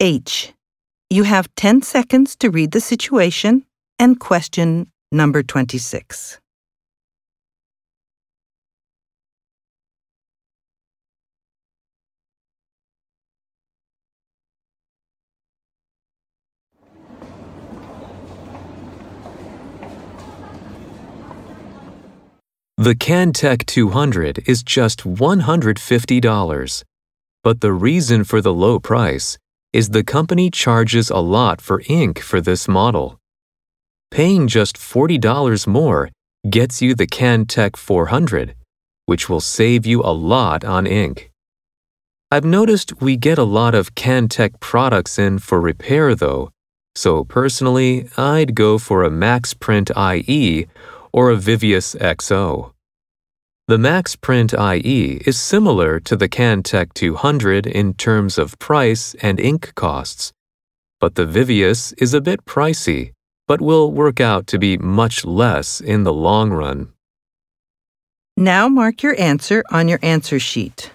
H. You have 10 seconds to read the situation and question number 26. The Cantech 200 is just $150. But the reason for the low price is the company charges a lot for ink for this model. Paying just $40 more gets you the Cantech 400, which will save you a lot on ink. I've noticed we get a lot of Cantech products in for repair though, so personally, I'd go for a MaxPrint IE or a Vivius XO. The MaxPrint IE is similar to the Cantech 200 in terms of price and ink costs, but the Vivius is a bit pricey, but will work out to be much less in the long run. Now mark your answer on your answer sheet.